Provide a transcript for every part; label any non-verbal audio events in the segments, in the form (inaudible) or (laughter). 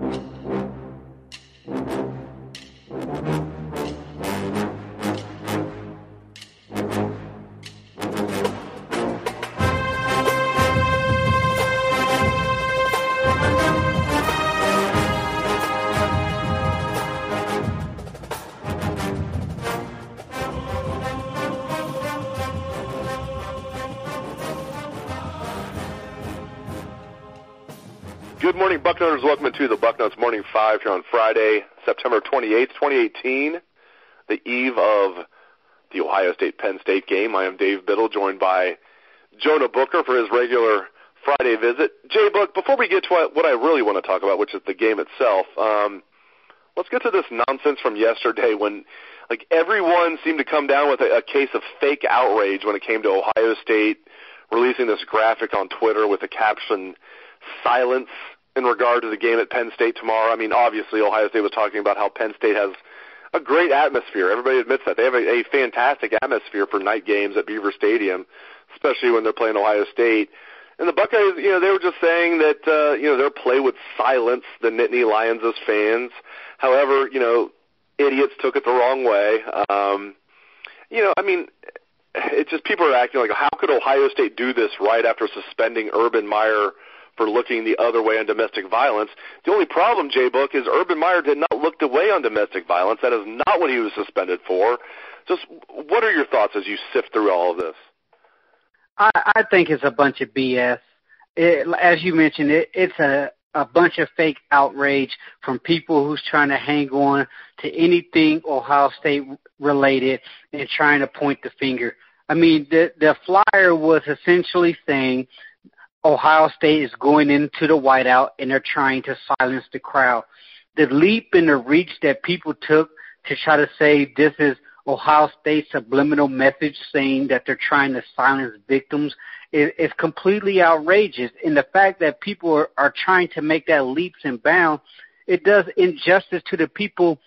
you Good morning, Bucknutters. Welcome to the Bucknuts Morning Five here on Friday, September 28th, 2018, the eve of the Ohio State Penn State game. I am Dave Biddle, joined by Jonah Booker for his regular Friday visit. JBook, before we get to what, what I really want to talk about, which is the game itself, um, let's get to this nonsense from yesterday when like everyone seemed to come down with a, a case of fake outrage when it came to Ohio State releasing this graphic on Twitter with the caption silence in regard to the game at Penn State tomorrow. I mean, obviously, Ohio State was talking about how Penn State has a great atmosphere. Everybody admits that. They have a, a fantastic atmosphere for night games at Beaver Stadium, especially when they're playing Ohio State. And the Buckeyes, you know, they were just saying that, uh, you know, their play would silence the Nittany Lions' fans. However, you know, idiots took it the wrong way. Um, you know, I mean, it's just people are acting like, how could Ohio State do this right after suspending Urban Meyer – for looking the other way on domestic violence. The only problem, JBook, is Urban Meyer did not look the way on domestic violence. That is not what he was suspended for. Just what are your thoughts as you sift through all of this? I, I think it's a bunch of BS. It, as you mentioned, it, it's a a bunch of fake outrage from people who's trying to hang on to anything Ohio State related and trying to point the finger. I mean, the the flyer was essentially saying Ohio State is going into the whiteout and they're trying to silence the crowd. The leap and the reach that people took to try to say this is Ohio State's subliminal message saying that they're trying to silence victims is, is completely outrageous. And the fact that people are, are trying to make that leaps and bounds, it does injustice to the people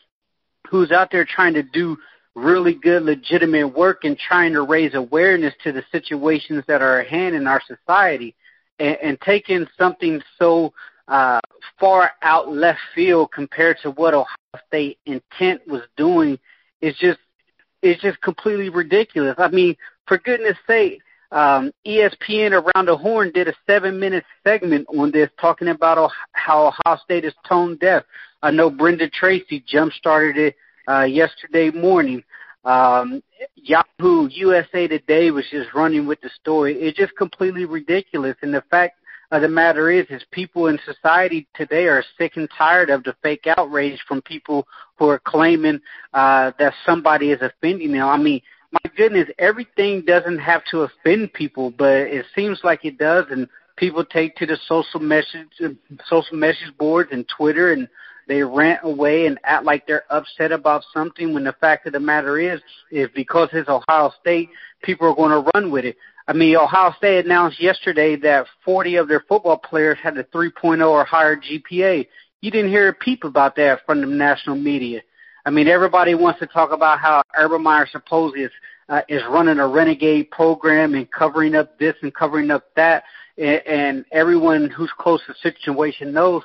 who's out there trying to do really good, legitimate work and trying to raise awareness to the situations that are at hand in our society and, and taking something so uh, far out left field compared to what Ohio State intent was doing is just is just completely ridiculous. I mean, for goodness sake, um, ESPN around the horn did a seven minute segment on this talking about how Ohio State is tone deaf. I know Brenda Tracy jump started it uh, yesterday morning. Um, USA Today was just running with the story. It's just completely ridiculous. And the fact of the matter is, is people in society today are sick and tired of the fake outrage from people who are claiming uh, that somebody is offending them. I mean, my goodness, everything doesn't have to offend people, but it seems like it does, and people take to the social message, social message boards and Twitter and they rant away and act like they're upset about something when the fact of the matter is, is because it's Ohio State, people are going to run with it. I mean, Ohio State announced yesterday that 40 of their football players had a 3.0 or higher GPA. You didn't hear a peep about that from the national media. I mean, everybody wants to talk about how Urban Meyer supposedly is uh, is running a renegade program and covering up this and covering up that, and, and everyone who's close to the situation knows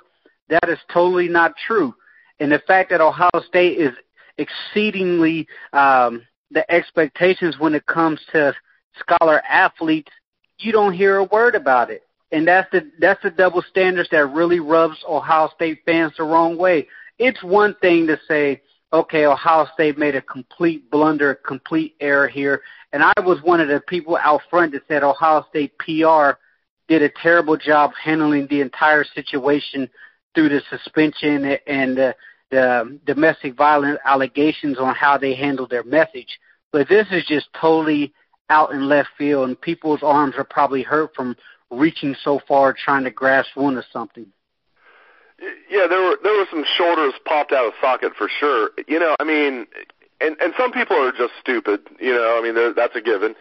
that is totally not true. And the fact that Ohio State is exceedingly um, the expectations when it comes to scholar athletes, you don't hear a word about it. And that's the that's the double standards that really rubs Ohio State fans the wrong way. It's one thing to say, okay, Ohio State made a complete blunder, complete error here. And I was one of the people out front that said Ohio State PR did a terrible job handling the entire situation through the suspension and the, the domestic violence allegations on how they handle their message. But this is just totally out in left field, and people's arms are probably hurt from reaching so far trying to grasp one of something. Yeah, there were there were some shoulders popped out of socket for sure. You know, I mean, and and some people are just stupid. You know, I mean, that's a given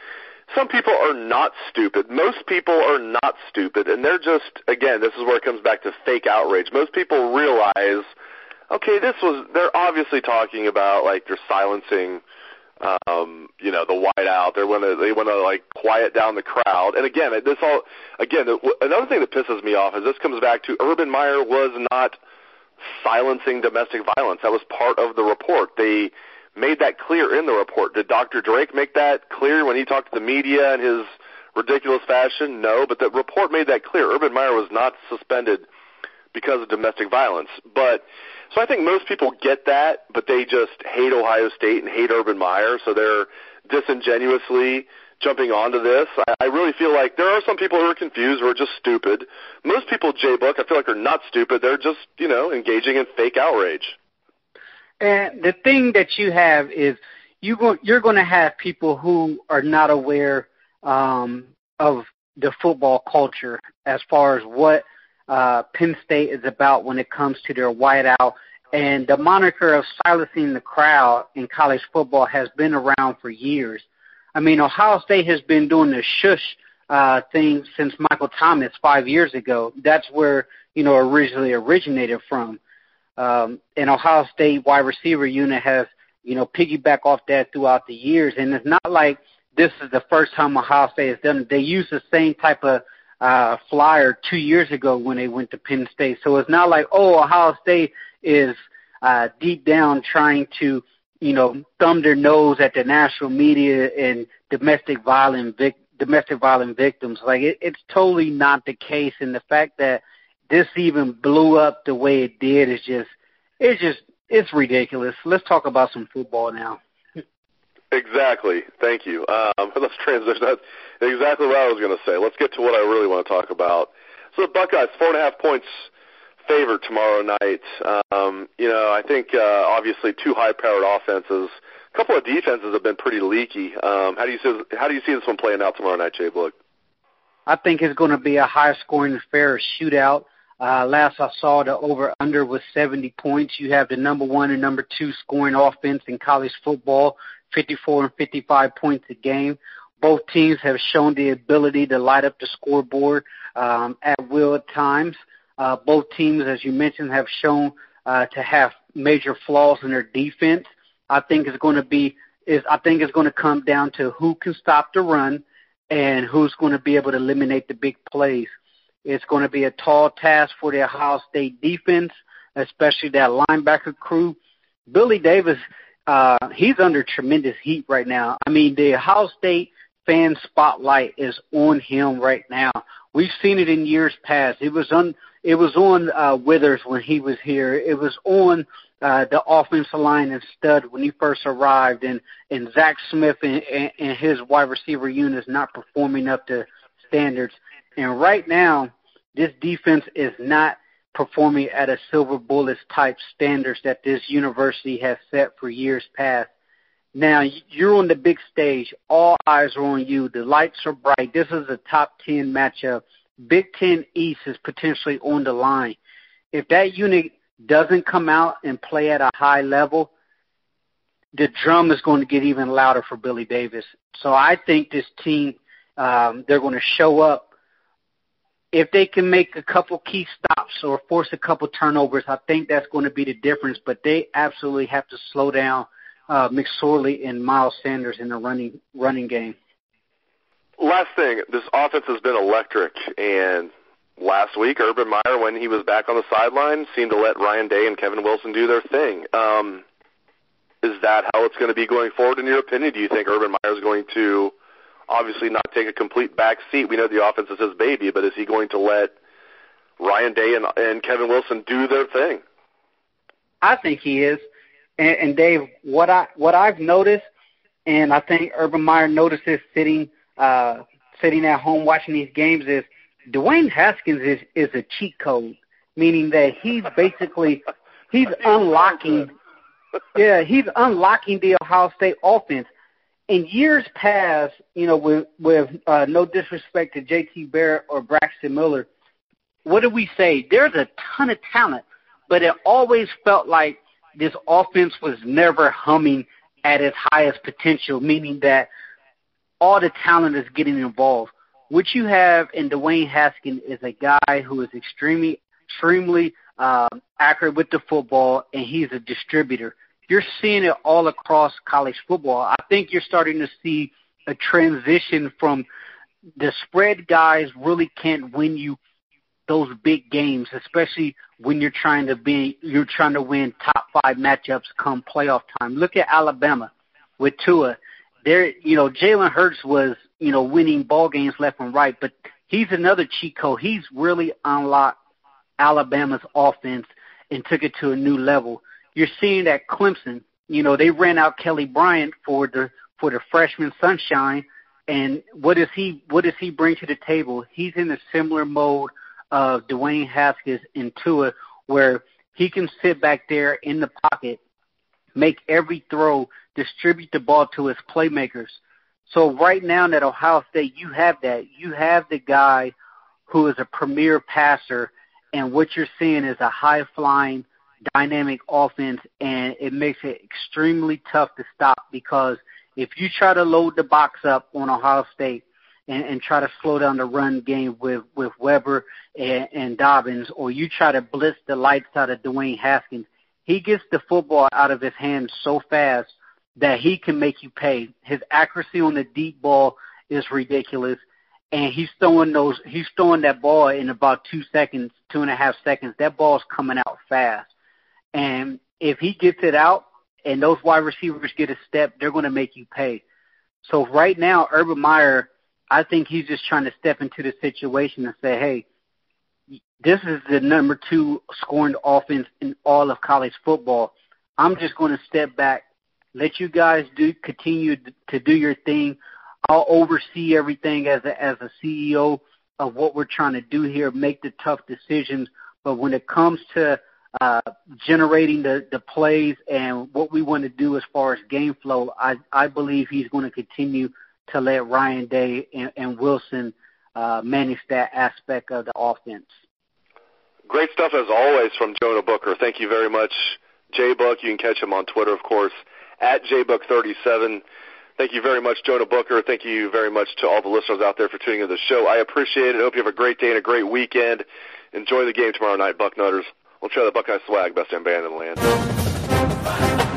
some people are not stupid. Most people are not stupid, and they're just again, this is where it comes back to fake outrage. Most people realize, okay, this was they're obviously talking about like they're silencing um, you know, the whiteout. They want to they want to like quiet down the crowd. And again, this all again another thing that pisses me off is this comes back to Urban Meyer was not silencing domestic violence. That was part of the report. They made that clear in the report. Did Dr. Drake make that clear when he talked to the media in his ridiculous fashion? No, but the report made that clear. Urban Meyer was not suspended because of domestic violence. But so I think most people get that, but they just hate Ohio State and hate Urban Meyer, so they're disingenuously jumping onto this. I, I really feel like there are some people who are confused or just stupid. Most people, JBook, I feel like are not stupid. They're just, you know, engaging in fake outrage. And the thing that you have is you go, you're going to have people who are not aware um, of the football culture as far as what uh, Penn State is about when it comes to their whiteout. And the moniker of silencing the crowd in college football has been around for years. I mean, Ohio State has been doing the shush uh, thing since Michael Thomas five years ago. That's where you know originally originated from. Um, and Ohio State wide receiver unit has you know piggyback off that throughout the years. And it's not like this is the first time Ohio State has done it. They used the same type of uh, flyer two years ago when they went to Penn State. So it's not like oh Ohio State is uh, deep down trying to you know, thumb their nose at the national media and domestic violence vic- domestic violence victims. Like it, it's totally not the case, and the fact that this even blew up the way it did is just it's just it's ridiculous. Let's talk about some football now. Exactly. Thank you. Um, (laughs) let's transition. That's exactly what I was going to say. Let's get to what I really want to talk about. So the Buckeyes, four and a half points favored tomorrow night. Um, you know, I think uh, obviously two high-powered offenses. A couple of defenses have been pretty leaky. Um, how do you see how do you see this one playing out tomorrow night, JBook? I think it's going to be a high-scoring affair, a shootout. Uh, last I saw, the over/under was 70 points. You have the number one and number two scoring offense in college football, 54 and 55 points a game. Both teams have shown the ability to light up the scoreboard um, at will at times. Uh, both teams, as you mentioned, have shown uh, to have major flaws in their defense. I think it's going to be is I think it's going to come down to who can stop the run and who's going to be able to eliminate the big plays. It's going to be a tall task for the Ohio State defense, especially that linebacker crew. Billy Davis, uh, he's under tremendous heat right now. I mean, the Ohio State fan spotlight is on him right now. We've seen it in years past. It was on it was on uh, Withers when he was here. It was on uh, the offensive line and stud when he first arrived, and and Zach Smith and, and, and his wide receiver unit is not performing up to standards. And right now, this defense is not performing at a silver bullets type standards that this university has set for years past. Now you're on the big stage. All eyes are on you. The lights are bright. This is a top ten matchup Big Ten East is potentially on the line. If that unit doesn't come out and play at a high level, the drum is going to get even louder for Billy Davis. So I think this team, um, they're going to show up. If they can make a couple key stops or force a couple turnovers, I think that's going to be the difference. But they absolutely have to slow down uh, McSorley and Miles Sanders in the running running game. Last thing, this offense has been electric, and last week Urban Meyer, when he was back on the sideline, seemed to let Ryan Day and Kevin Wilson do their thing. Um, is that how it's going to be going forward? In your opinion, do you think Urban Meyer is going to obviously not take a complete back seat? We know the offense is his baby, but is he going to let Ryan Day and, and Kevin Wilson do their thing? I think he is. And, and Dave, what I what I've noticed, and I think Urban Meyer notices sitting uh, sitting at home watching these games is Dwayne Haskins is is a cheat code, meaning that he's basically he's (laughs) unlocking. (laughs) Yeah, he's unlocking the Ohio State offense. In years past, you know, with with uh, no disrespect to J.T. Barrett or Braxton Miller, what do we say? There's a ton of talent, but it always felt like this offense was never humming at its highest potential, meaning that all the talent is getting involved. What you have in Dwayne Haskins is a guy who is extremely, extremely um, accurate with the football, and he's a distributor. You're seeing it all across college football. I think you're starting to see a transition from the spread guys really can't win you those big games, especially when you're trying to be you're trying to win top five matchups come playoff time. Look at Alabama with Tua. There, you know, Jalen Hurts was you know winning ball games left and right, but he's another cheat code. He's really unlocked Alabama's offense and took it to a new level. You're seeing that Clemson. You know, they ran out Kelly Bryant for the for the freshman sunshine and what does he what does he bring to the table? He's in a similar mode of Dwayne Haskins and Tua, where he can sit back there in the pocket, make every throw, distribute the ball to his playmakers. So right now at Ohio State, you have that. You have the guy who is a premier passer, and what you're seeing is a high flying, dynamic offense, and it makes it extremely tough to stop because if you try to load the box up on Ohio State and, and try to slow down the run game with with Weber and, and Dobbins, or you try to blitz the lights out of Dwayne Haskins, he gets the football out of his hands so fast that he can make you pay. His accuracy on the deep ball is ridiculous, and he's throwing those. He's throwing that ball in about two seconds, two and a half seconds. That ball's coming out fast, and if he gets it out, and those wide receivers get a step, they're going to make you pay. So right now, Urban Meyer, I think he's just trying to step into the situation and say, hey, this is the number two scoring offense in all of college football. I'm just going to step back, let you guys do continue to do your thing. I'll oversee everything as a as a CEO of what we're trying to do here, make the tough decisions. But when it comes to uh, generating the, the plays and what we want to do as far as game flow, I, I believe he's going to continue to let Ryan Day and, and Wilson uh, manage that aspect of the offense. Great stuff as always from Jonah Booker. Thank you very much, JBook. You can catch him on Twitter, of course, at JBook37. Thank you very much, Jonah Booker. Thank you very much to all the listeners out there for tuning in the show. I appreciate it. I hope you have a great day and a great weekend. Enjoy the game tomorrow night, Bucknutters. We'll try the Buckeye swag, best damn band in the land.